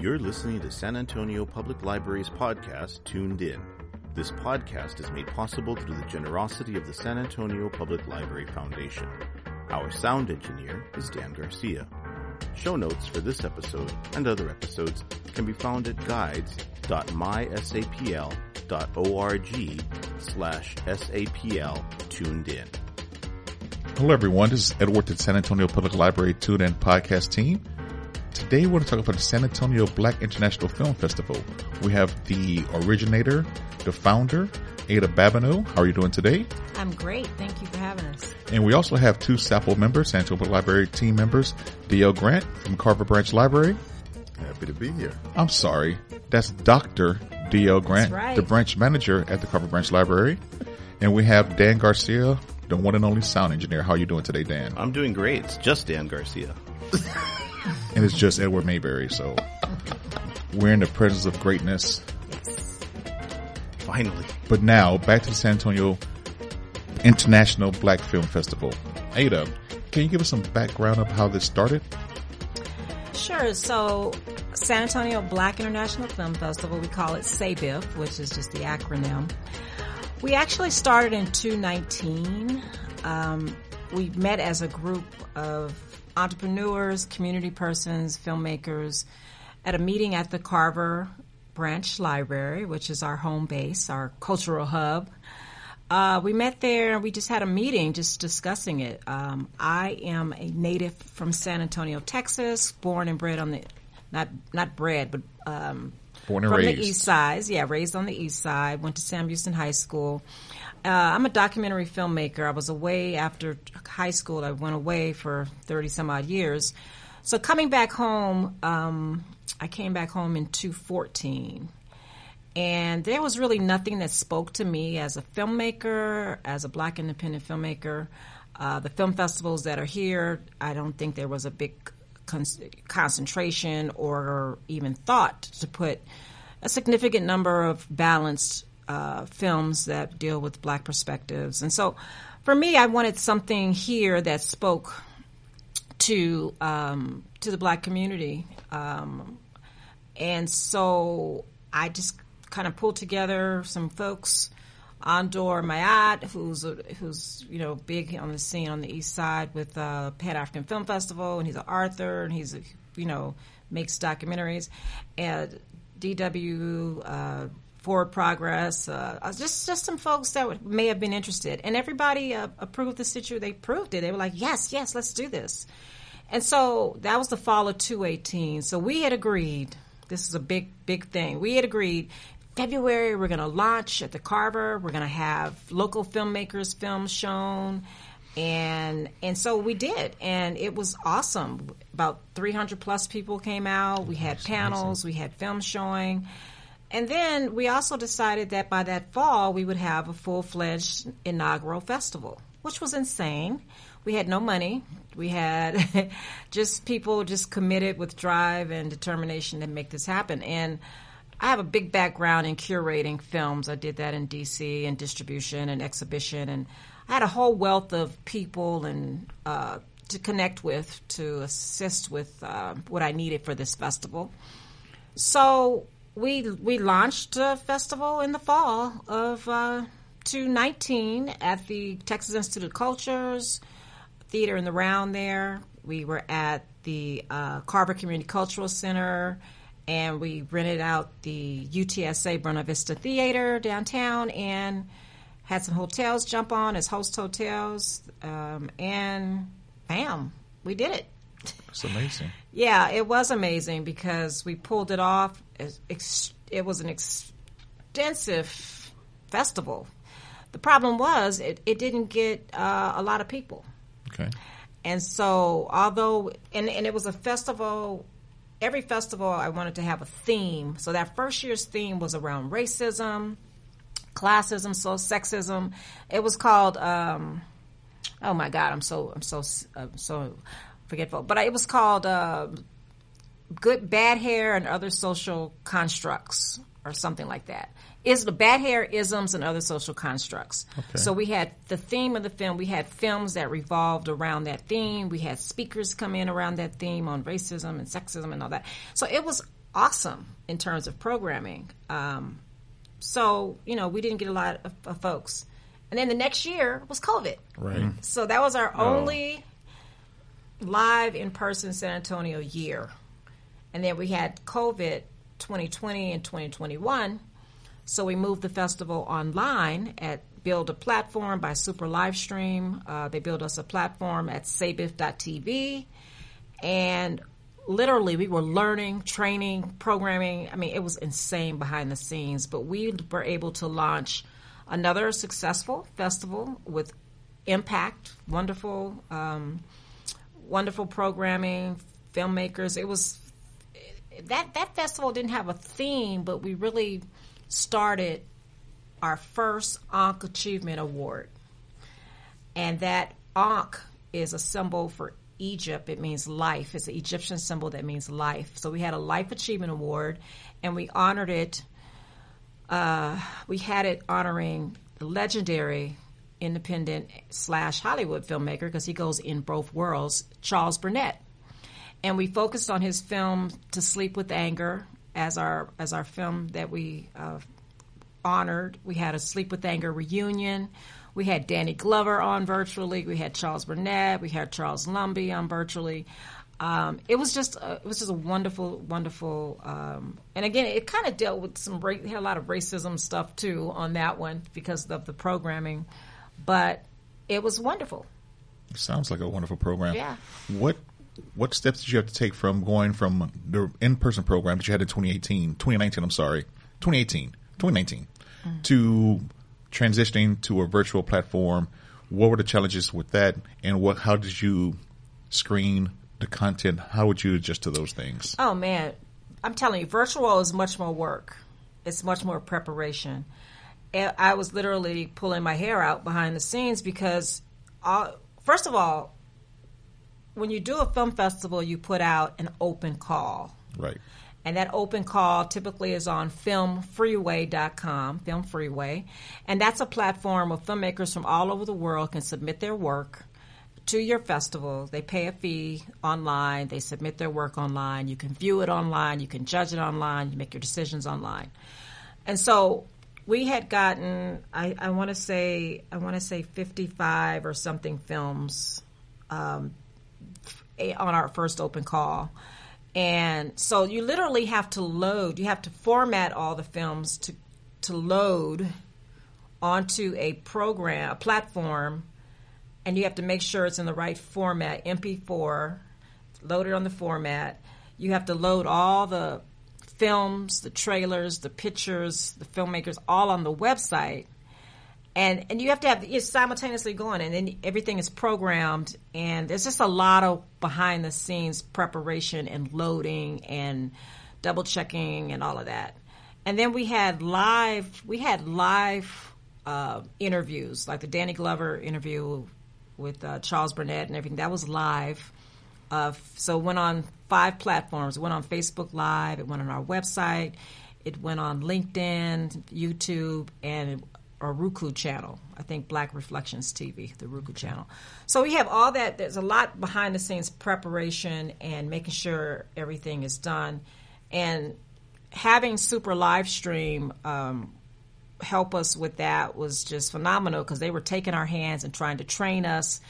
You're listening to San Antonio Public Library's podcast, Tuned In. This podcast is made possible through the generosity of the San Antonio Public Library Foundation. Our sound engineer is Dan Garcia. Show notes for this episode and other episodes can be found at guides.mysapl.org slash SAPL tuned in. Hello everyone, this is Edward the San Antonio Public Library Tuned In podcast team. Today we're going to talk about the San Antonio Black International Film Festival. We have the originator, the founder, Ada Babino. How are you doing today? I'm great. Thank you for having us. And we also have two SAPL members, San Antonio Library team members, D.L. Grant from Carver Branch Library. Happy to be here. I'm sorry, that's Dr. D.L. Grant, right. the branch manager at the Carver Branch Library. And we have Dan Garcia, the one and only sound engineer. How are you doing today, Dan? I'm doing great. It's just Dan Garcia. and it's just Edward Mayberry. So we're in the presence of greatness. Yes. Finally. But now back to the San Antonio International Black Film Festival. Ada, can you give us some background of how this started? Sure. So, San Antonio Black International Film Festival, we call it SABIF, which is just the acronym. We actually started in 2019. Um, we met as a group of entrepreneurs, community persons, filmmakers at a meeting at the Carver Branch Library, which is our home base, our cultural hub. Uh, we met there and we just had a meeting just discussing it. Um, I am a native from San Antonio, Texas, born and bred on the, not, not bred, but, um, Born and from raised. the east side. Yeah, raised on the east side. Went to Sam Houston High School. Uh, I'm a documentary filmmaker. I was away after high school. I went away for 30 some odd years. So coming back home, um, I came back home in 2014. And there was really nothing that spoke to me as a filmmaker, as a black independent filmmaker. Uh, the film festivals that are here, I don't think there was a big con- concentration or even thought to put a significant number of balanced uh, films that deal with black perspectives. And so for me, I wanted something here that spoke to um, to the black community. Um, and so I just kind of pulled together some folks. Andor Mayat, who's who's you know big on the scene on the east side with uh, Pan African Film Festival, and he's an author, and he's a, you know makes documentaries, and DW uh, Forward Progress, uh, just just some folks that would, may have been interested, and everybody uh, approved the situation. They approved it. They were like, yes, yes, let's do this. And so that was the fall of 218. So we had agreed. This is a big, big thing. We had agreed February we're going to launch at the Carver. We're going to have local filmmakers films shown. And and so we did, and it was awesome. About 300 plus people came out. We had panels, we had film showing, and then we also decided that by that fall we would have a full fledged inaugural festival, which was insane. We had no money. We had just people just committed with drive and determination to make this happen. And I have a big background in curating films. I did that in DC and distribution and exhibition, and I had a whole wealth of people and uh, to connect with to assist with uh, what I needed for this festival. So we we launched a festival in the fall of uh, 2019 at the Texas Institute of Cultures theater in the round there. We were at the uh, Carver Community Cultural Center, and we rented out the UTSA Buena Vista Theater downtown, and had some hotels jump on as host hotels, um, and bam, we did it. That's amazing. Yeah, it was amazing because we pulled it off. It, was an extensive festival. The problem was it, it didn't get uh, a lot of people. Okay. And so, although, and, and it was a festival, every festival I wanted to have a theme. So that first year's theme was around racism, classism, so sexism. It was called, um, oh my God, I'm so, I'm so, uh, so forgetful. But it was called uh, Good Bad Hair and Other Social Constructs or something like that. Is the bad hair isms and other social constructs. So we had the theme of the film. We had films that revolved around that theme. We had speakers come in around that theme on racism and sexism and all that. So it was awesome in terms of programming. Um, so you know we didn't get a lot of, of, folks, and then the next year was COVID. Right. So that was our only live in person San Antonio year, and then we had COVID 2020 and 2021. So we moved the festival online at Build a Platform by Super Livestream. Uh, they built us a platform at sabif.tv. And literally, we were learning, training, programming. I mean, it was insane behind the scenes. But we were able to launch another successful festival with impact, wonderful, um, wonderful programming, filmmakers. It was that that festival didn't have a theme, but we really started our first Ankh Achievement Award. And that Ankh is a symbol for Egypt. It means life. It's an Egyptian symbol that means life. So we had a Life Achievement Award, and we honored it. Uh, we had it honoring the legendary independent slash Hollywood filmmaker because he goes in both worlds, Charles Burnett. And we focused on his film To Sleep with Anger as our as our film that we uh, honored. We had a Sleep with Anger reunion. We had Danny Glover on virtually. We had Charles Burnett. We had Charles Lumbly on virtually. Um, it was just a, it was just a wonderful, wonderful. Um, and again, it kind of dealt with some had a lot of racism stuff too on that one because of the programming, but it was wonderful. Sounds like a wonderful program. Yeah. What what steps did you have to take from going from the in person program that you had in 2018, 2019? I'm sorry, 2018, 2019, mm-hmm. to transitioning to a virtual platform? What were the challenges with that, and what? How did you screen the content? How would you adjust to those things? Oh man, I'm telling you, virtual is much more work. It's much more preparation. I was literally pulling my hair out behind the scenes because, uh, first of all, when you do a film festival, you put out an open call. Right. And that open call typically is on filmfreeway.com, Film Freeway. And that's a platform where filmmakers from all over the world can submit their work to your festival. They pay a fee online, they submit their work online. You can view it online, you can judge it online, you make your decisions online. And so we had gotten I, I want to say I want to say 55 or something films um, on our first open call. And so you literally have to load, you have to format all the films to, to load onto a program, a platform, and you have to make sure it's in the right format, MP4, loaded on the format. You have to load all the films, the trailers, the pictures, the filmmakers, all on the website. And and you have to have it simultaneously going and then everything is programmed and there's just a lot of behind the scenes preparation and loading and double checking and all of that. And then we had live we had live uh, interviews like the danny glover interview with uh, charles burnett and everything. That was live uh, so it went on five platforms it went on facebook live it went on our website it went on linkedin youtube and our Roku channel. I think Black Reflections TV, the Roku channel. So we have all that. There's a lot behind the scenes preparation and making sure everything is done. And having Super Live Stream um, help us with that was just phenomenal because they were taking our hands and trying to train us.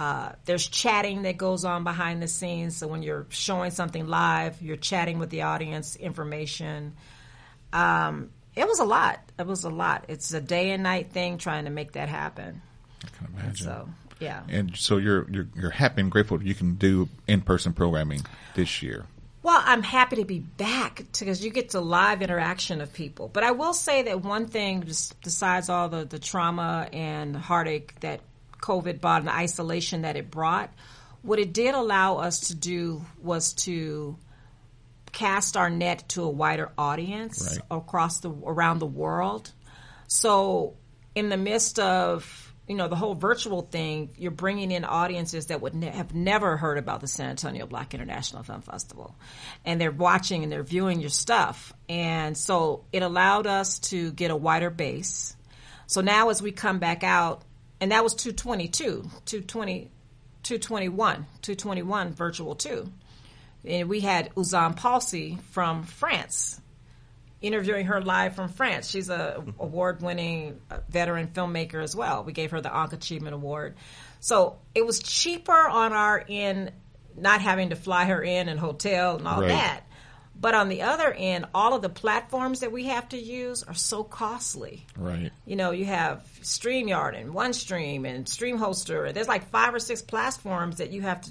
Uh, there's chatting that goes on behind the scenes. So when you're showing something live, you're chatting with the audience, information. Um, it was a lot. It was a lot. It's a day and night thing trying to make that happen. I can imagine. So yeah. And so you're you're you're happy and grateful you can do in person programming this year. Well, I'm happy to be back because you get to live interaction of people. But I will say that one thing, just besides all the, the trauma and heartache that COVID brought and the isolation that it brought, what it did allow us to do was to cast our net to a wider audience right. across the around the world. So, in the midst of you know the whole virtual thing, you're bringing in audiences that would ne- have never heard about the San Antonio Black International Film Festival, and they're watching and they're viewing your stuff, and so it allowed us to get a wider base. So now, as we come back out, and that was 222, 220, 221, 221 virtual two. And we had Euzhan Palcy from France interviewing her live from France. She's a award-winning uh, veteran filmmaker as well. We gave her the Ankh Achievement Award. So it was cheaper on our end, not having to fly her in and hotel and all Right. that. But on the other end, all of the platforms that we have to use are so costly. Right. You know, you have StreamYard and OneStream and StreamHoster. There's like five or six platforms that you have to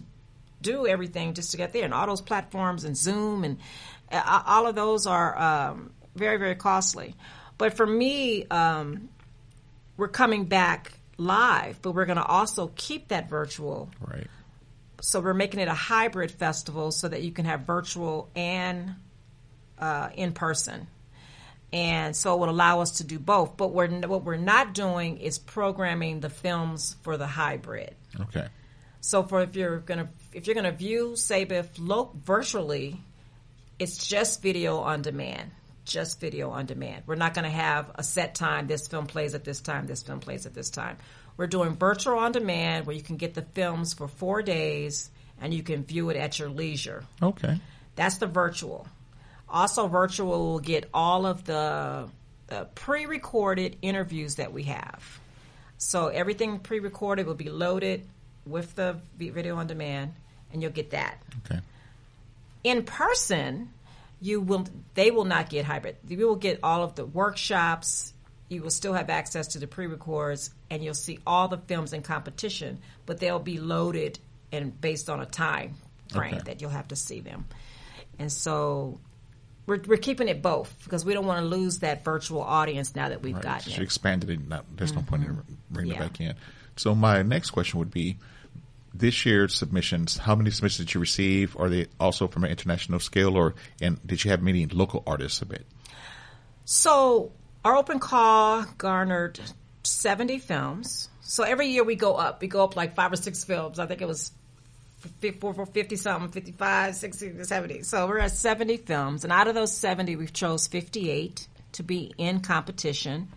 do everything just to get there. And all those platforms and Zoom and uh, all of those are um, very, very costly. But for me, um, we're coming back live, but we're going to also keep that virtual Right. So we're making it a hybrid festival so that you can have virtual and uh, in person. And so it will allow us to do both. But we're, what we're not doing is programming the films for the hybrid. Okay. so for if you're gonna if you're gonna view sabif lo- virtually it's just video on demand just video on demand we're not going to have a set time this film plays at this time this film plays at this time we're doing virtual on demand where you can get the films for four days and you can view it at your leisure Okay. that's the virtual. Also, virtual will get all of the uh, pre-recorded interviews that we have. So everything pre-recorded will be loaded with the video on demand, and you'll get that. Okay. In person, you will. They will not get hybrid. You will get all of the workshops. You will still have access to the pre-records, and you'll see all the films in competition, but they'll be loaded and based on a time frame Okay. that you'll have to see them. And so we're, we're keeping it both because we don't want to lose that virtual audience now that we've Right. gotten She it. Mm-hmm. expanded it. Not, there's no point in bringing Yeah. it back in. So my next question would be, this year's submissions, how many submissions did you receive? Are they also from an international scale or, and did you have many local artists submit? So our open call garnered 70 films. So every year we go up. We go up like five or six films. I think it was 50 something, 55, 60, 70. So we're at 70 films. And out of those 70, we've chose 58 to be in competition.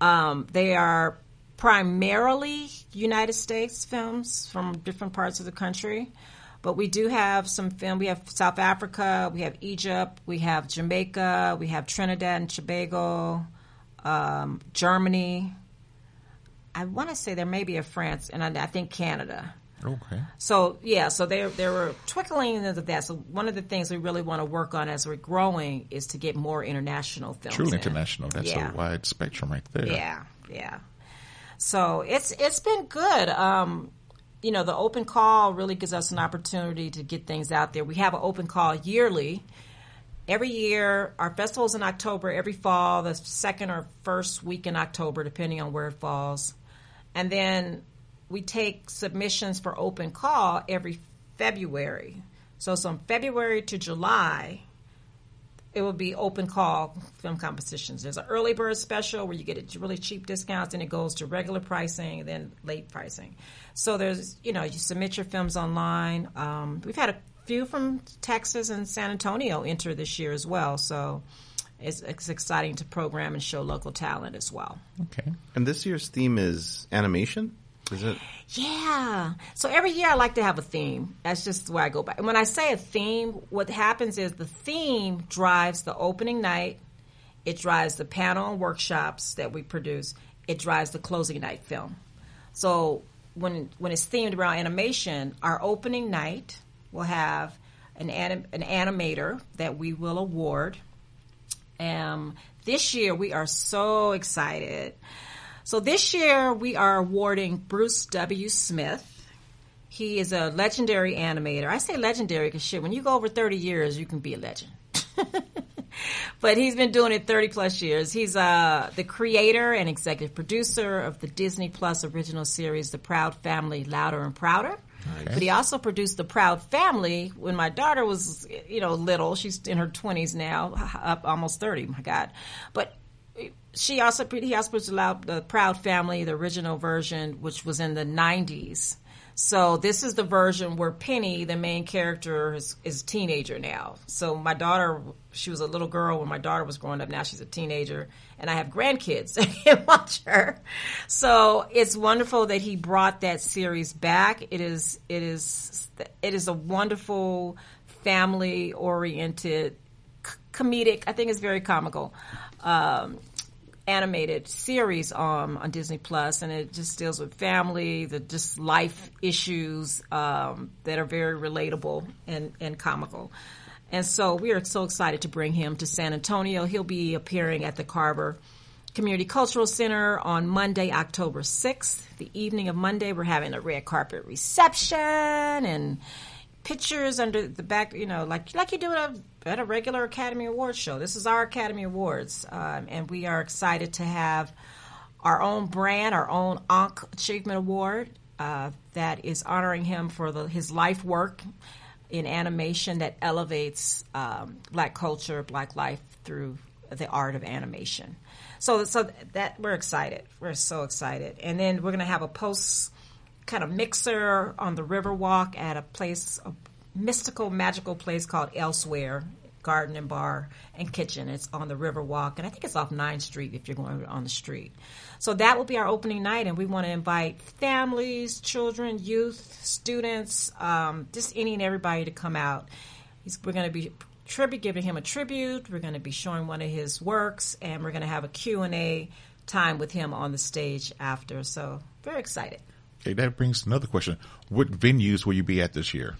Um, they are primarily United States films from different parts of the country. But we do have some film. We have South Africa, we have Egypt, we have Jamaica, we have Trinidad and Tobago, um, Germany. I want to say there may be a France, and I, I think Canada. Okay. So yeah, so they they were trickling into that. So one of the things we really want to work on as we're growing is to get more international films. Truly in. international. That's Yeah. a wide spectrum right there. Yeah, yeah. So it's it's been good. Um, you know, the open call really gives us an opportunity to get things out there. We have an open call yearly. Every year, our festival's in October. Every fall, the second or first week in October, depending on where it falls, and then we take submissions for open call every February. So from February to July, it will be open call film competitions. There's an early bird special where you get it really cheap discounts, and it goes to regular pricing, and then late pricing. So there's, you know, you submit your films online. Um, we've had a few from Texas and San Antonio enter this year as well. So it's, it's exciting to program and show local talent as well. Okay. And this year's theme is animation. Is it? Yeah. So every year I like to have a theme. That's just where I go by. And when I say a theme, what happens is the theme drives the opening night, it drives the panel and workshops that we produce, it drives the closing night film. So when when it's themed around animation, our opening night will have an anim- an animator that we will award. Um, this year we are so excited. So this year we are awarding Bruce W. Smith. He is a legendary animator. I say legendary because shit, when you go over 30 years, you can be a legend. but he's been doing it 30 plus years. He's uh, the creator and executive producer of the Disney Plus original series, The Proud Family Louder and Prouder. But he also produced The Proud Family when my daughter was, you know, little. She's in her 20s now, up almost 30. My God. But she also he also produced the Proud Family, the original version, which was in the '90s. So this is the version where Penny, the main character, is, is a teenager now. So my daughter, she was a little girl when my daughter was growing up. Now she's a teenager, and I have grandkids that can watch her. So it's wonderful that he brought that series back. It is it is it is a wonderful family oriented comedic. I think it's very comical. Um, animated series um, on Disney Plus, and it just deals with family, the just life issues um, that are very relatable and, and comical. And so we are so excited to bring him to San Antonio. He'll be appearing at the Carver Community Cultural Center on Monday, October 6th. The evening of Monday, we're having a red carpet reception and pictures under the back, you know, like like you do at a, at a regular Academy Awards show. This is our Academy Awards, um, and we are excited to have our own brand, our own Ankh Achievement Award uh, that is honoring him for the, his life work in animation that elevates um, Black culture, Black life through the art of animation. So, so that we're excited. We're so excited, and then we're going to have a post kind of mixer on the Riverwalk at a place, a mystical, magical place called Elsewhere Garden and Bar and Kitchen. It's on the Riverwalk, and I think it's off 9th Street if you're going on the street. So that will be our opening night, and we want to invite families, children, youth, students, um, just any and everybody to come out. He's, we're going to be tribute, giving him a tribute. We're going to be showing one of his works, and we're going to have a Q&A time with him on the stage after. So very excited. Okay, that brings another question. What venues will you be at this year?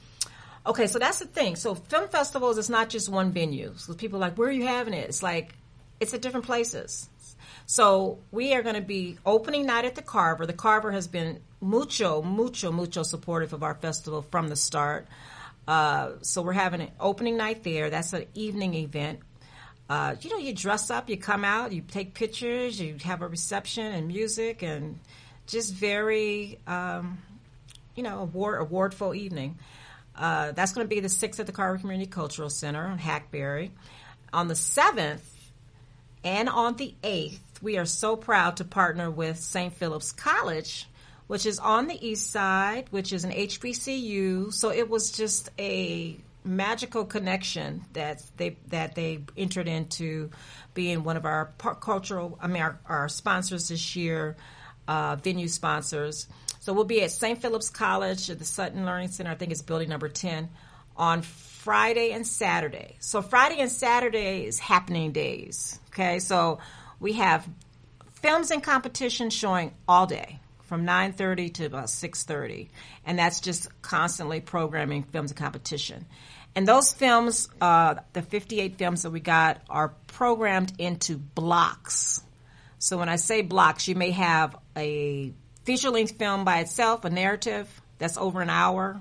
Okay, so that's the thing. So film festivals is not just one venue. So people are like, where are you having it? It's like it's at different places. So we are going to be opening night at the Carver. The Carver has been mucho, mucho, mucho supportive of our festival from the start. Uh, so we're having an opening night there. That's an evening event. Uh, you know, you dress up, you come out, you take pictures, you have a reception and music and just very, um, you know, award awardful evening. Uh, that's going to be the sixth at the Carver Community Cultural Center on Hackberry. On the seventh and on the eighth, we are so proud to partner with St. Philip's College, which is on the east side, which is an HBCU. So it was just a magical connection that they that they entered into being one of our cultural I mean our, our sponsors this year uh, venue sponsors. So we'll be at St. Philip's College at the Sutton Learning Center. I think it's building number 10 on Friday and Saturday. So Friday and Saturday is happening days. Okay, so we have films and competition showing all day from 9.30 to about 6.30 and that's just constantly programming films and competition and those films uh, the 58 films that we got are programmed into blocks so when I say blocks, you may have a feature length film by itself, a narrative that's over an hour.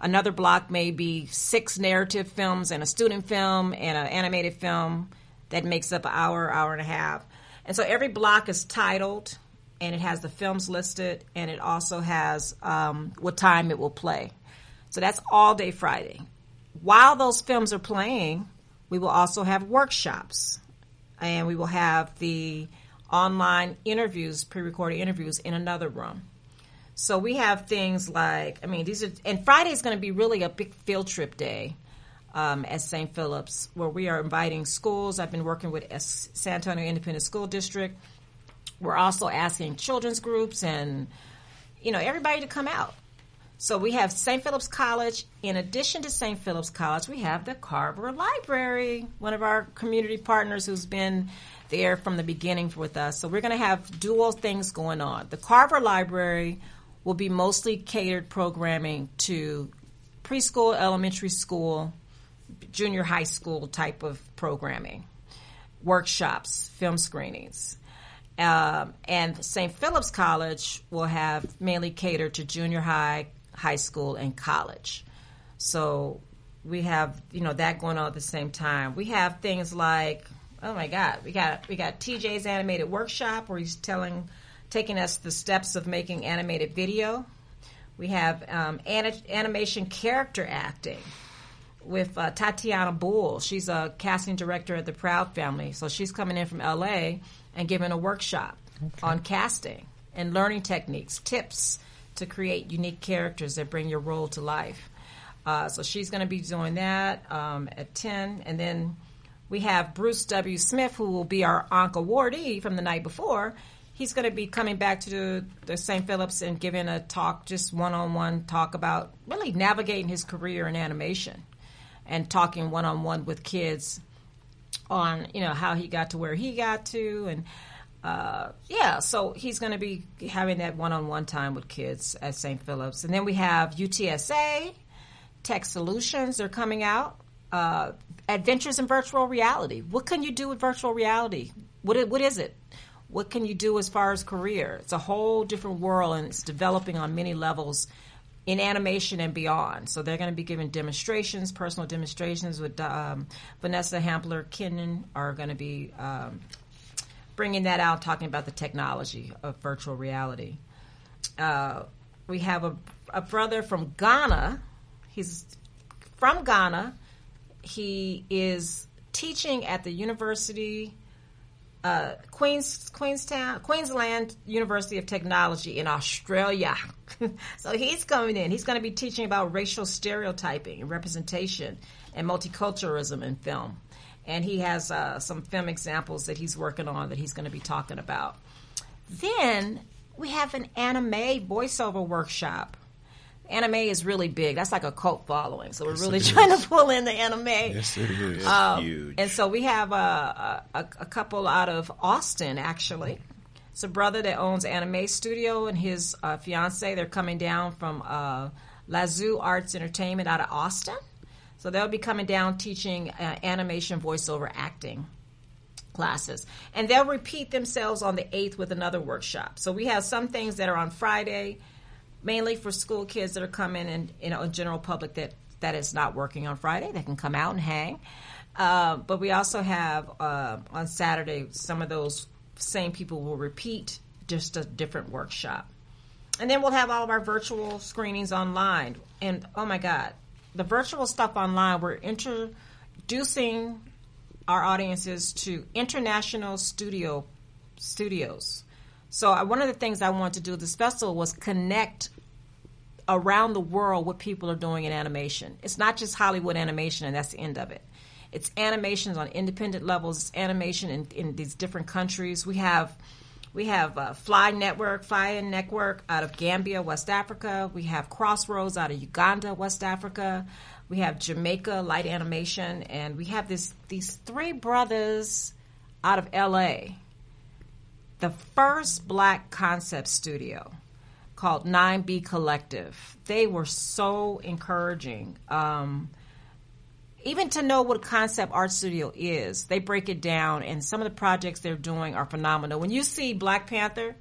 Another block may be six narrative films and a student film and an animated film that makes up an hour, hour and a half. And so every block is titled and it has the films listed and it also has um, what time it will play. So that's all day Friday. While those films are playing, we will also have workshops and we will have the online interviews, pre-recorded interviews in another room. So we have things like, I mean, these are, and Friday is going to be really a big field trip day um, at St. Philip's, where we are inviting schools. I've been working with San Antonio Independent School District. We're also asking children's groups and, you know, everybody to come out. So we have St. Philip's College. In addition to St. Philip's College, we have the Carver Library, one of our community partners who's been there from the beginning with us. So we're going to have dual things going on. The Carver Library will be mostly catered programming to preschool, elementary school, junior high school type of programming, workshops, film screenings. Um, and St. Philip's College will have mainly catered to junior high, high school, and college. So we have you know that going on at the same time. We have things like oh my god, we got we got TJ's animated workshop where he's telling taking us the steps of making animated video. We have um, animation character acting with uh, Tatiana Bull. She's a casting director at the Proud Family, so she's coming in from LA and giving a workshop okay. on casting and learning techniques, tips to create unique characters that bring your role to life. Uh, so she's going to be doing that um, at 10. And then we have Bruce W. Smith, who will be our Ankh awardee from the night before. He's going to be coming back to the, St. Philip's and giving a talk, just one on one talk about really navigating his career in animation and talking one on one with kids on, you know, how he got to where he got to. And uh, yeah, so he's going to be having that one on one time with kids at St. Philip's. And then we have UTSA Tech Solutions, they're coming out. Uh, Adventures in Virtual Reality. What can you do with virtual reality? What, what is it? What can you do as far as career? It's a whole different world and it's developing on many levels in animation and beyond. So they're going to be giving demonstrations, personal demonstrations with um, Vanessa Hampler Kinnan are going to be um, bringing that out, talking about the technology of virtual reality. Uh, we have a, a brother from Ghana. He's from Ghana. He is teaching at the University uh, Queens Queenstown Queensland University of Technology in Australia. so he's coming in. He's going to be teaching about racial stereotyping and representation and multiculturalism in film. And he has uh, some film examples that he's working on that he's going to be talking about. Then we have an anime voiceover workshop anime is really big. That's like a cult following. So we're really trying to pull in the anime. Yes, it is. Um, huge. And so we have a, a, a couple out of Austin, actually. It's a brother that owns Anime Studio and his uh, fiance. They're coming down from uh, Lazoo Arts Entertainment out of Austin. So they'll be coming down teaching uh, animation voiceover acting classes. And they'll repeat themselves on the 8th with another workshop. So we have some things that are on Friday, mainly for school kids that are coming and you know, general public that, that is not working on Friday. They can come out and hang. Uh, but we also have uh, on Saturday, some of those same people will repeat just a different workshop. And then we'll have all of our virtual screenings online. And oh my God, the virtual stuff online, we're introducing our audiences to international studio studios. So uh, one of the things I wanted to do this festival was connect around the world what people are doing in animation. It's not just Hollywood animation, and that's the end of it. It's animations on independent levels. It's animation in, in these different countries. We have we have uh, Fly Network, Fly Network out of Gambia, West Africa. We have Crossroads out of Uganda, West Africa. We have Jamaica Light Animation, and we have this these three brothers out of L.A. The first black concept studio called 9B Collective. They were so encouraging. Um, even to know what concept art studio is, they break it down, and some of the projects they're doing are phenomenal. When you see Black Panther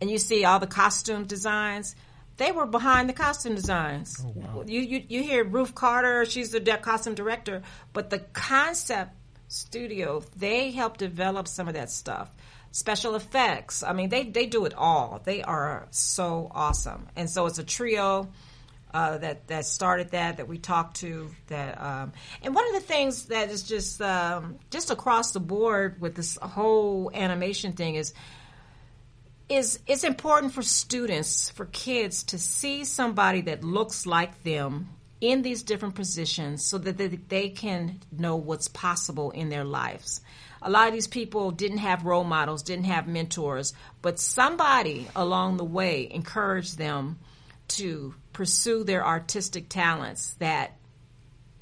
and you see all the costume designs, they were behind the costume designs. Oh, wow. you, you you hear Ruth Carter, she's the costume director, but the concept studio they helped develop some of that stuff. Special effects, I mean, they they do it all. They are so awesome, and so it's a trio uh, that that started that that we talked to that um, and one of the things that is just um, just across the board with this whole animation thing is is it's important for students for kids to see somebody that looks like them in these different positions so that they, they can know what's possible in their lives a lot of these people didn't have role models didn't have mentors but somebody along the way encouraged them to pursue their artistic talents that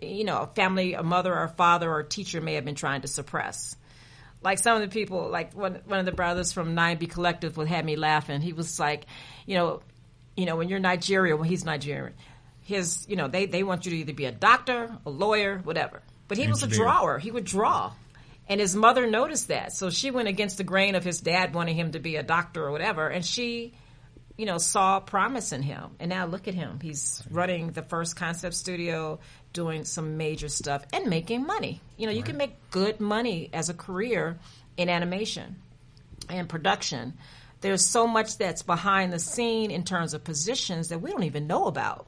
you know a family a mother or a father or a teacher may have been trying to suppress. Like some of the people like one, one of the brothers from 9b collective would have me laughing. He was like you know you know when you're nigeria well he's nigerian. His you know they, they want you to either be a doctor a lawyer whatever. But he Engineer. was a drawer. He would draw and his mother noticed that so she went against the grain of his dad wanting him to be a doctor or whatever and she you know, saw promise in him. And now look at him. He's running the first concept studio, doing some major stuff and making money. You know, right. you can make good money as a career in animation and production. There's so much that's behind the scene in terms of positions that we don't even know about.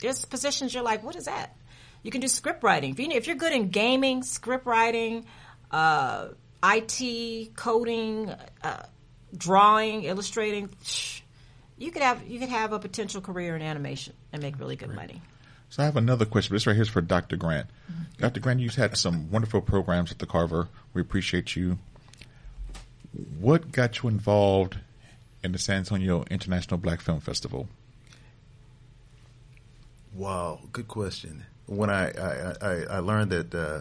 There's positions you're like, what is that? You can do script writing. If you're good in gaming, script writing, uh, IT, coding, uh, drawing, illustrating, you could have you could have a potential career in animation and make really good money. So I have another question. This right here is for Dr. Grant. Mm-hmm. Dr. Grant, you've had some wonderful programs at the Carver. We appreciate you. What got you involved in the San Antonio International Black Film Festival? Wow, good question. When I I, I, I learned that uh,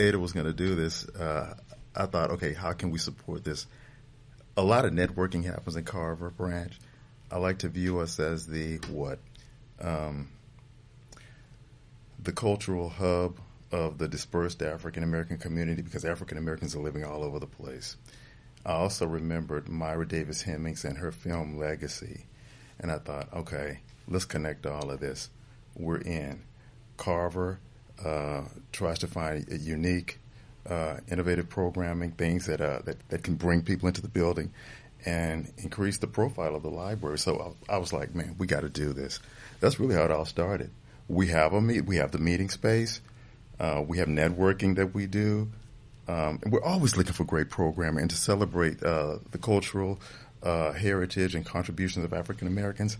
Ada was going to do this, uh, I thought, okay, how can we support this? A lot of networking happens in Carver Branch. I like to view us as the what, um, the cultural hub of the dispersed African American community because African Americans are living all over the place. I also remembered Myra Davis Hemmings and her film Legacy, and I thought, okay, let's connect all of this. We're in. Carver uh, tries to find unique, uh, innovative programming, things that, uh, that that can bring people into the building and increase the profile of the library. So I, I was like, man, we got to do this. That's really how it all started. We have a meet, we have the meeting space, uh, we have networking that we do. Um, and we're always looking for great programming and to celebrate uh, the cultural uh, heritage and contributions of African Americans.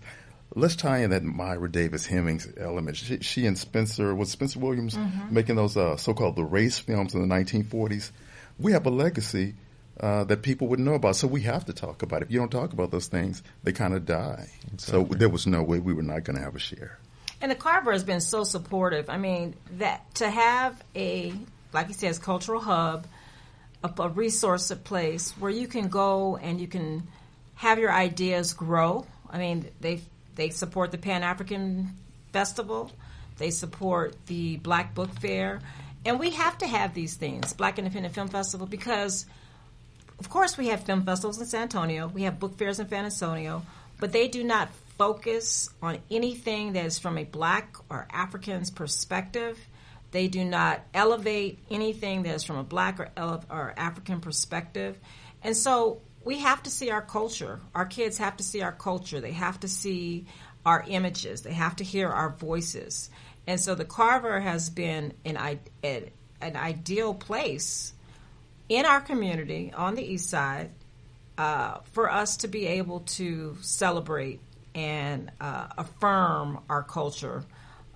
Let's tie in that Myra Davis Hemmings element. She, she and Spencer was Spencer Williams mm-hmm. making those uh, so-called the race films in the 1940s. We have a legacy uh, that people would know about, so we have to talk about it. If you don't talk about those things, they kind of die. Exactly. So there was no way we were not going to have a share. And the Carver has been so supportive. I mean, that to have a like he says, cultural hub, a, a resource, a place where you can go and you can have your ideas grow. I mean, they they support the Pan African Festival, they support the Black Book Fair, and we have to have these things, Black Independent Film Festival, because of course we have film festivals in San Antonio, we have book fairs in San Antonio, but they do not focus on anything that is from a Black or African's perspective. They do not elevate anything that is from a black or, or African perspective. And so we have to see our culture. Our kids have to see our culture. They have to see our images. They have to hear our voices. And so the Carver has been an, an ideal place in our community on the east side uh, for us to be able to celebrate and uh, affirm our culture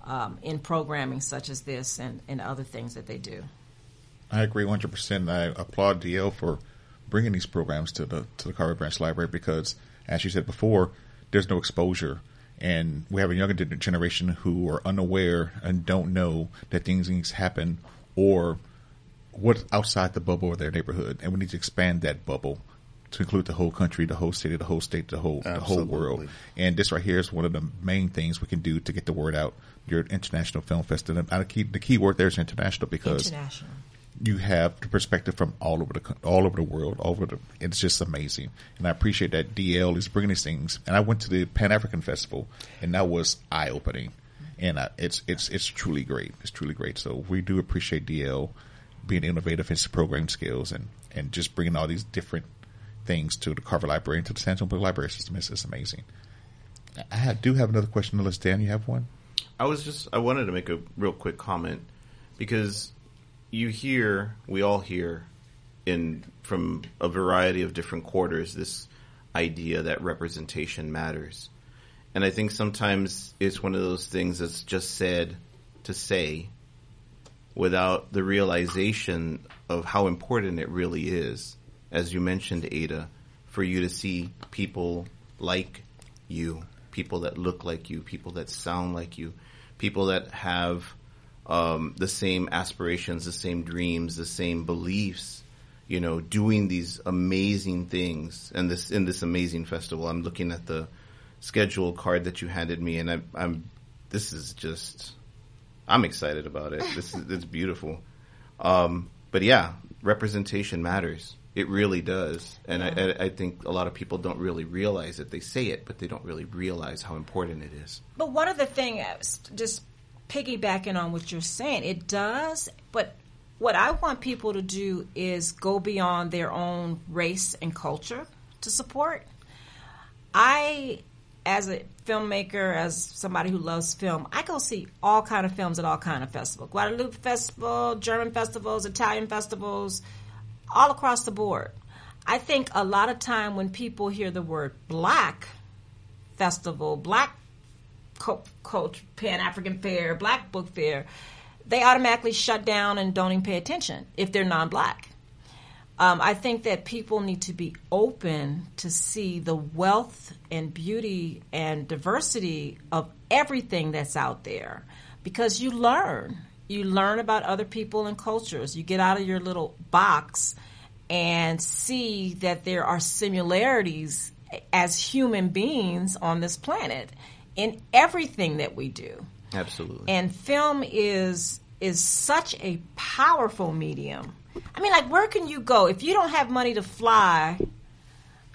um, in programming such as this and, and other things that they do. I agree 100%. I applaud DL for bringing these programs to the to the Carver Branch Library because, as you said before, there's no exposure, and we have a younger generation who are unaware and don't know that things happen or what's outside the bubble of their neighborhood, and we need to expand that bubble to include the whole country, the whole city, the whole state, the whole Absolutely. the whole world. And this right here is one of the main things we can do to get the word out your international film festival. And the key, the key word there is international because international. You have the perspective from all over the all over the world. All over the, it's just amazing, and I appreciate that DL is bringing these things. And I went to the Pan African Festival, and that was eye opening, and uh, it's it's it's truly great. It's truly great. So we do appreciate DL being innovative in his programming skills and and just bringing all these different things to the Carver Library and to the San Antonio Public Library System. It's, it's amazing. I do have another question list. Dan, you have one? I was just I wanted to make a real quick comment because you hear we all hear in from a variety of different quarters this idea that representation matters. And I think sometimes it's one of those things that's just said to say without the realization of how important it really is. As you mentioned, Ada, for you to see people like you, people that look like you, people that sound like you, people that have um, the same aspirations, the same dreams, the same beliefs. You know, doing these amazing things and this in this amazing festival. I'm looking at the schedule card that you handed me, and I, I'm. This is just. I'm excited about it. This is it's beautiful. Um, but yeah, representation matters. It really does, and yeah. I, I, think a lot of people don't really realize it. They say it, but they don't really realize how important it is. But one of the things, just piggybacking on what you're saying, it does. But what I want people to do is go beyond their own race and culture to support. I, as a filmmaker, as somebody who loves film, I go see all kind of films at all kind of festivals: Guadalupe Festival, German festivals, Italian festivals all across the board. I think a lot of time when people hear the word black festival, black coach, Pan African Fair, Black Book Fair, they automatically shut down and don't even pay attention if they're non-black. Um, I think that people need to be open to see the wealth and beauty and diversity of everything that's out there because you learn. You learn about other people and cultures. You get out of your little box and see that there are similarities as human beings on this planet in everything that we do. Absolutely. And film is is such a powerful medium. I mean, like, where can you go if you don't have money to fly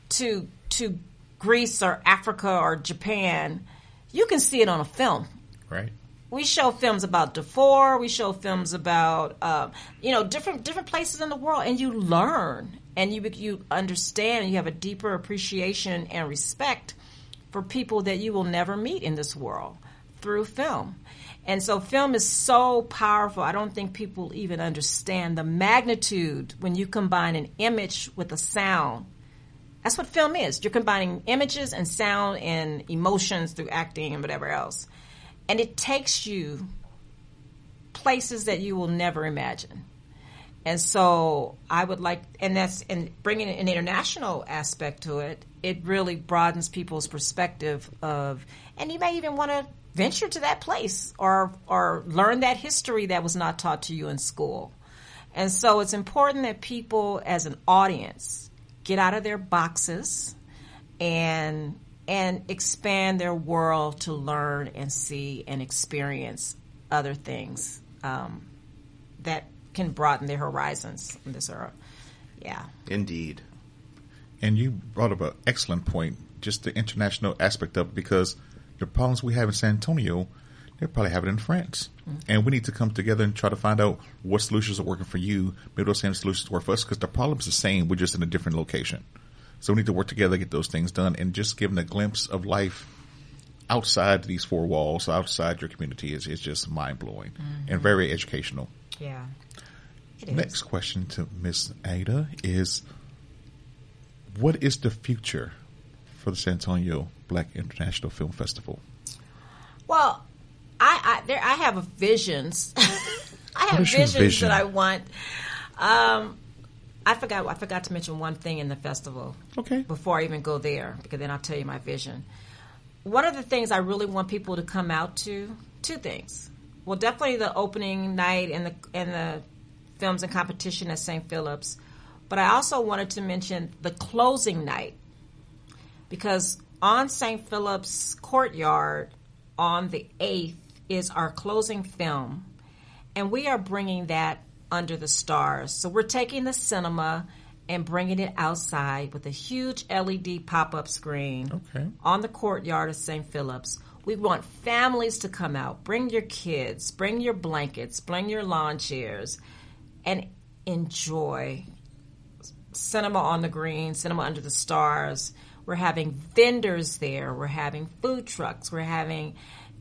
to to Greece or Africa or Japan? You can see it on a film. Right. We show films about Darfur. We show films about uh, you know different different places in the world, and you learn and you you understand. You have a deeper appreciation and respect for people that you will never meet in this world through film. And so film is so powerful. I don't think people even understand the magnitude when you combine an image with a sound. That's what film is. You're combining images and sound and emotions through acting and whatever else. And it takes you places that you will never imagine. And so I would like, and that's, and bringing an international aspect to it, it really broadens people's perspective of, and you may even want to venture to that place or or learn that history that was not taught to you in school. And so it's important that people as an audience get out of their boxes and and expand their world to learn and see and experience other things um, that can broaden their horizons in this era. Yeah. Indeed. And you brought up an excellent point, just the international aspect of it, because the problems we have in San Antonio, they probably have it in France. Mm-hmm. And we need to come together and try to find out what solutions are working for you. Maybe those same solutions work for us because the problem's the same. We're just in a different location. So we need to work together, get those things done, and just giving a glimpse of life outside these four walls, outside your community is, is just mind blowing mm-hmm. and very educational. Yeah. Next question to Miss Ada is what is the future for the San Antonio Black International Film Festival? Well, I I, there, I have visions. I have visions vision? that I want. Um, I forgot I forgot to mention one thing in the festival. Okay. Before I even go there, because then I'll tell you my vision. One of the things I really want people to come out to, two things. Well, definitely the opening night and the and the films and competition at St. Philip's. But I also wanted to mention the closing night because on St. Philip's Courtyard on the 8th is our closing film, and we are bringing that under the stars. So we're taking the cinema and bringing it outside with a huge LED pop up screen okay. on the courtyard of St. Philip's. We want families to come out. Bring your kids, bring your blankets, bring your lawn chairs, and enjoy Cinema on the Green, Cinema Under the Stars. We're having vendors there. We're having food trucks. We're having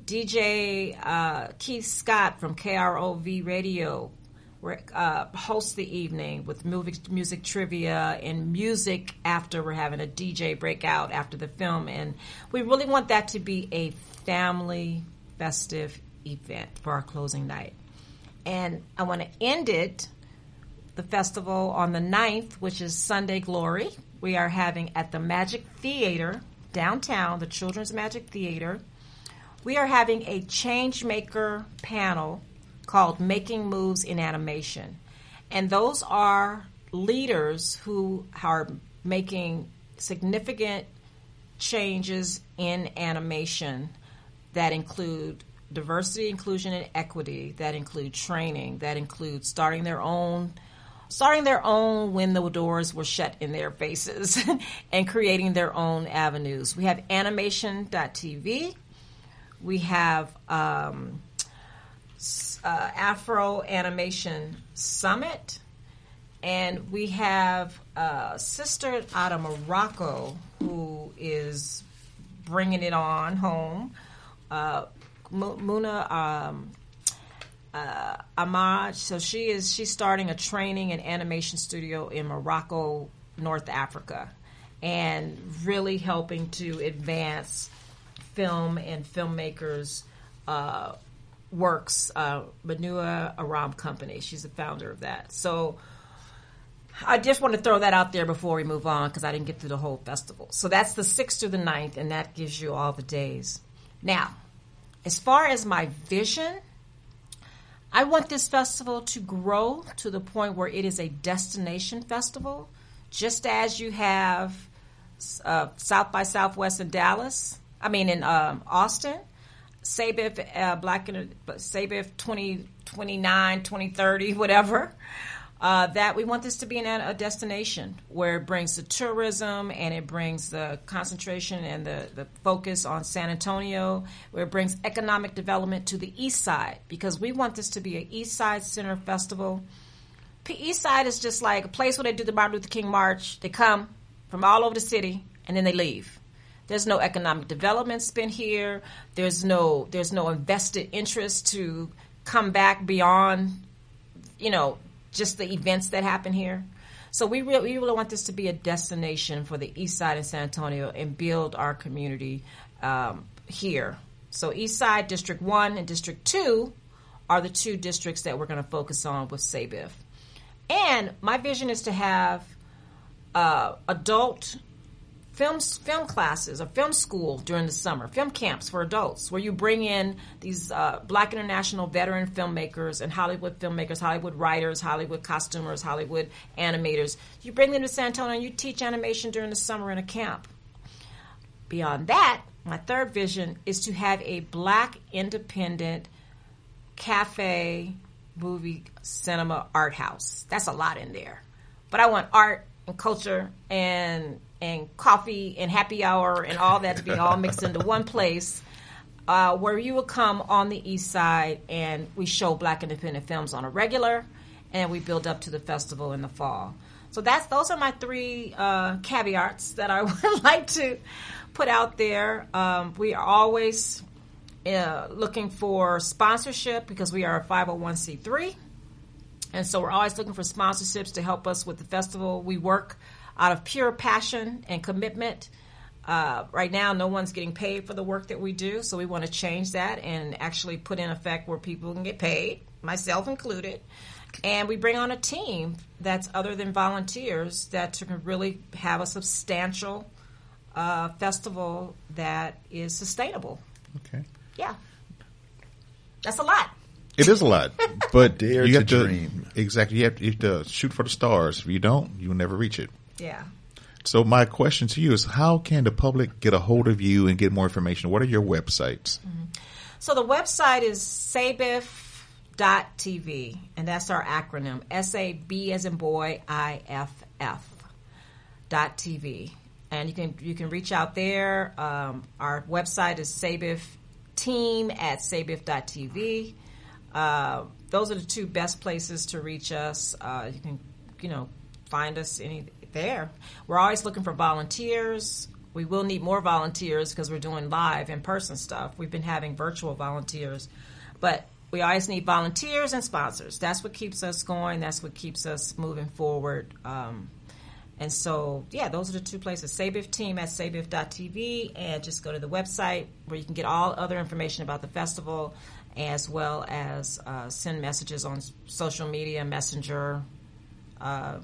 DJ uh, Keith Scott from KROV Radio. Uh, host the evening with music, music trivia and music after. We're having a DJ breakout after the film, and we really want that to be a family festive event for our closing night. And I want to end it the festival on the 9th, which is Sunday Glory. We are having at the Magik Theater downtown, the Children's Magik Theater. We are having a changemaker panel called Making Moves in Animation. And those are leaders who are making significant changes in animation that include diversity, inclusion, and equity, that include training, that include starting their own starting their own when the doors were shut in their faces and creating their own avenues. We have animation.tv. We have um, uh, Afro Animation Summit. And we have a sister out of Morocco who is bringing it on home. Uh, Muna um, uh, Ahmad. So she is she's starting a training and animation studio in Morocco, North Africa, and really helping to advance film and filmmakers uh, works, uh, Manua Aram Company. She's the founder of that. So I just want to throw that out there before we move on because I didn't get through the whole festival. So that's the 6th through the 9th, and that gives you all the days. Now, as far as my vision, I want this festival to grow to the point where it is a destination festival, just as you have uh, South by Southwest in Dallas. I mean, in um, Austin, SABIF, uh, Black SABIF 2029, 2030, whatever. Uh, that we want this to be an, a destination where it brings the tourism and it brings the concentration and the, the focus on San Antonio, where it brings economic development to the east side because we want this to be an east side center festival. P- east side is just like a place where they do the Martin Luther King March. They come from all over the city and then they leave. There's no economic development spent here. There's no there's no invested interest to come back beyond, you know, just the events that happen here. So we really, we really want this to be a destination for the East Side in San Antonio and build our community um, here. So East Side District One and District Two are the two districts that we're going to focus on with SABIF. And my vision is to have uh, adult film film classes or film school during the summer, film camps for adults, where you bring in these uh, Black international veteran filmmakers and Hollywood filmmakers, Hollywood writers, Hollywood costumers, Hollywood animators. You bring them to San Antonio and you teach animation during the summer in a camp. Beyond that, my third vision is to have a Black independent cafe, movie, cinema, art house. That's a lot in there, but I want art and culture and and coffee and happy hour and all that to be all mixed into one place uh, where you will come on the east side and we show black independent films on a regular and we build up to the festival in the fall. So that's those are my three uh, caveats that i would like to put out there. Um, we are always uh, looking for sponsorship because we are a 501c3 and so we're always looking for sponsorships to help us with the festival. We work out of pure passion and commitment. Uh, right now, no one's getting paid for the work that we do, so we want to change that and actually put in effect where people can get paid, myself included. And we bring on a team that's other than volunteers that can really have a substantial uh, festival that is sustainable. Okay. Yeah. That's a lot. It is a lot, but Dare you to have to dream. exactly. You have, to, you have to shoot for the stars. If you don't, you will never reach it. Yeah. So my question to you is: How can the public get a hold of you and get more information? What are your websites? So the website is sabiff.tv, and that's our acronym S A B as in boy, I F F dot TV. And you can you can reach out there. Um, our website is sabif team at sabiff.tv. Uh, those are the two best places to reach us. Uh, you can, you know, find us any there. We're always looking for volunteers. We will need more volunteers because we're doing live in person stuff. We've been having virtual volunteers, but we always need volunteers and sponsors. That's what keeps us going. That's what keeps us moving forward. Um, and so, yeah, those are the two places. Sabif team at sabiff.tv and just go to the website where you can get all other information about the festival as well as uh, send messages on social media, messenger, uh,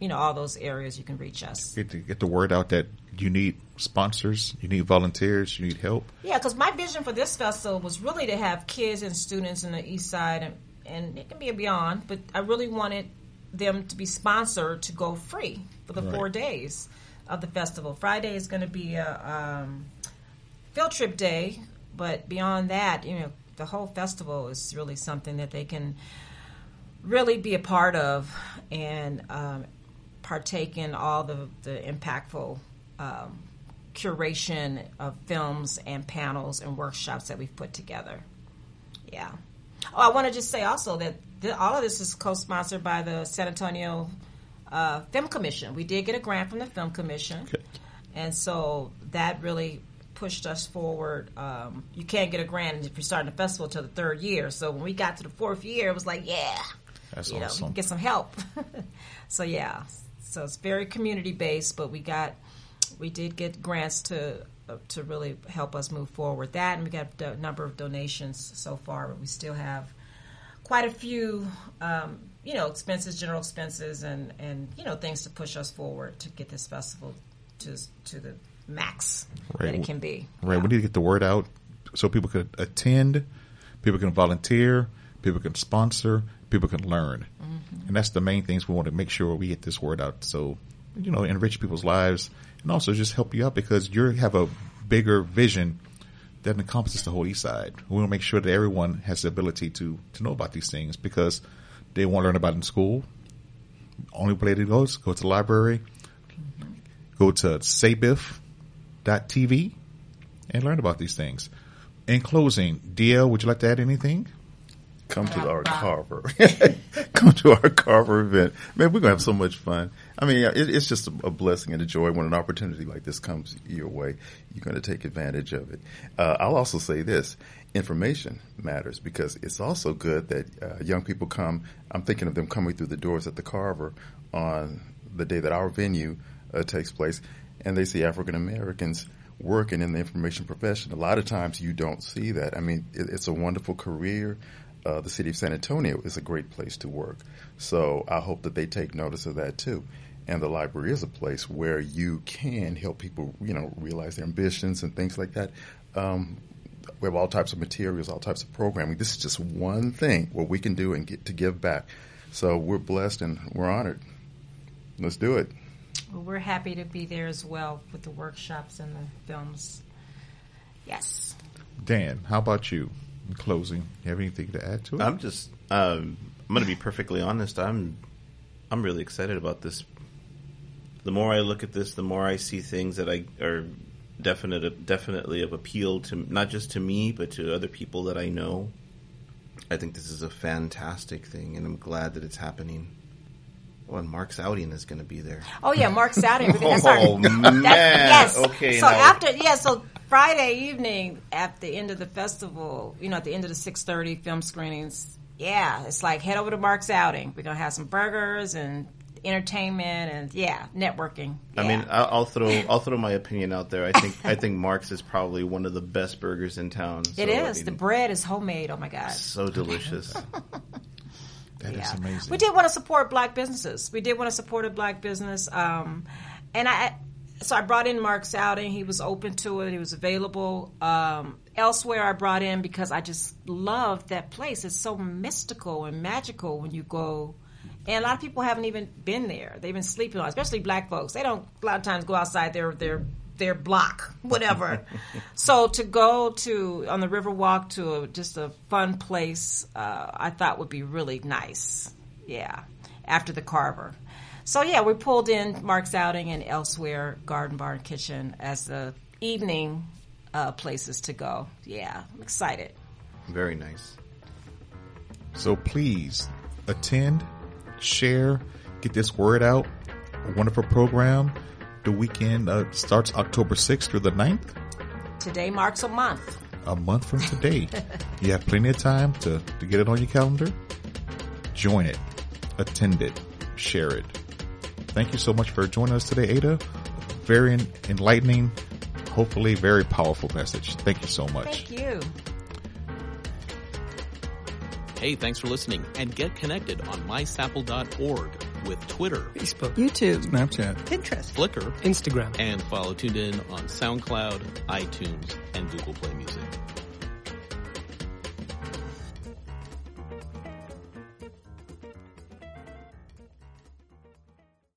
you know, all those areas you can reach us. Get the, get the word out that you need sponsors, you need volunteers, you need help. Yeah, because my vision for this festival was really to have kids and students in the East Side, and, and it can be beyond, but I really wanted them to be sponsored to go free for the Right. four days of the festival. Friday is going to be a um, field trip day, but beyond that, you know, the whole festival is really something that they can really be a part of and um, partake in all the, the impactful um, curation of films and panels and workshops that we've put together. Yeah. Oh, I want to just say also that th- all of this is co-sponsored by the San Antonio uh, Film Commission. We did get a grant from the Film Commission, Okay. and so that really pushed us forward. Um, you can't get a grant if you're starting a festival until the third year. So when we got to the fourth year, it was like, yeah, That's you we awesome. can get some help. so yeah, so it's very community based, but we got we did get grants to to really help us move forward. That and we got a number of donations so far, but we still have quite a few, um, you know, expenses, general expenses, and and you know things to push us forward to get this festival to to the max Right. that it can be. Right. Yeah. We need to get the word out so people can attend, people can volunteer, people can sponsor, people can learn. And that's the main things we want to make sure we get this word out. So, you know, enrich people's lives and also just help you out because you have a bigger vision that encompasses the whole East Side. We want to make sure that everyone has the ability to, to know about these things because they want to learn about it in school. Only way to go is go to the library, go to sabiff.tv and learn about these things. In closing, DL, would you like to add anything? Come to our Carver. Come to our Carver event. Man, we're going to have so much fun. I mean, it, it's just a, a blessing and a joy when an opportunity like this comes your way. You're going to take advantage of it. Uh, I'll also say this. Information matters because it's also good that uh, young people come. I'm thinking of them coming through the doors at the Carver on the day that our venue uh, takes place, and they see African Americans working in the information profession. A lot of times you don't see that. I mean, it, it's a wonderful career. Uh, the city of San Antonio is a great place to work. So I hope that they take notice of that too. And the library is a place where you can help people, you know, realize their ambitions and things like that. Um, we have all types of materials, all types of programming. This is just one thing what we can do and get to give back. So we're blessed and we're honored. Let's do it. Well, we're happy to be there as well with the workshops and the films. Yes. Dan, how about you? In closing, you have anything to add to it? I'm just um, I'm going to be perfectly honest. I'm I'm really excited about this. The more I look at this, the more I see things that I are definite definitely of appeal to not just to me but to other people that I know. I think this is a fantastic thing, and I'm glad that it's happening. Oh, and Mark's outing is going to be there. Oh yeah, Mark's outing. That's our- Oh man! Yes. Okay. So now, after yeah, so Friday evening at the end of the festival, you know, at the end of the six thirty film screenings, yeah, it's like head over to Mark's outing. We're gonna have some burgers and entertainment and yeah, networking. I Yeah. mean, I'll, throw I'll throw my opinion out there. I think I think Mark's is probably one of the best burgers in town. So, it I is. The bread is homemade. Oh my god. so delicious. That is Yeah. amazing. We did want to support black businesses. We did want to support a black business. Um, and I, so I brought in Mark's outing. He was open to it. He was available. Um, elsewhere, I brought in because I just love that place. It's so mystical and magical when you go. And a lot of people haven't even been there. They've been sleeping on, it, especially black folks. They don't a lot of times go outside their their their block, whatever. so to go to on the Riverwalk to a, just a fun place, uh, I thought would be really nice. Yeah, after the Carver. So yeah, we pulled in Mark's outing and elsewhere, Garden Barn Kitchen as the evening uh, places to go. Yeah, I'm excited. Very nice. So please attend, share, get this word out. A wonderful program. The weekend uh, starts October 6th through the 9th, Today marks a month. a month from today. you have plenty of time to, to get it on your calendar. Join it, attend it, share it. Thank you so much for joining us today, Ada. Very enlightening, hopefully very powerful message. Thank you so much. Thank you. Hey, thanks for listening and get connected on mysapl.org with Twitter, Facebook, YouTube, Snapchat, Pinterest, Flickr, Instagram. and follow Tuned In on SoundCloud, iTunes, and Google Play Music.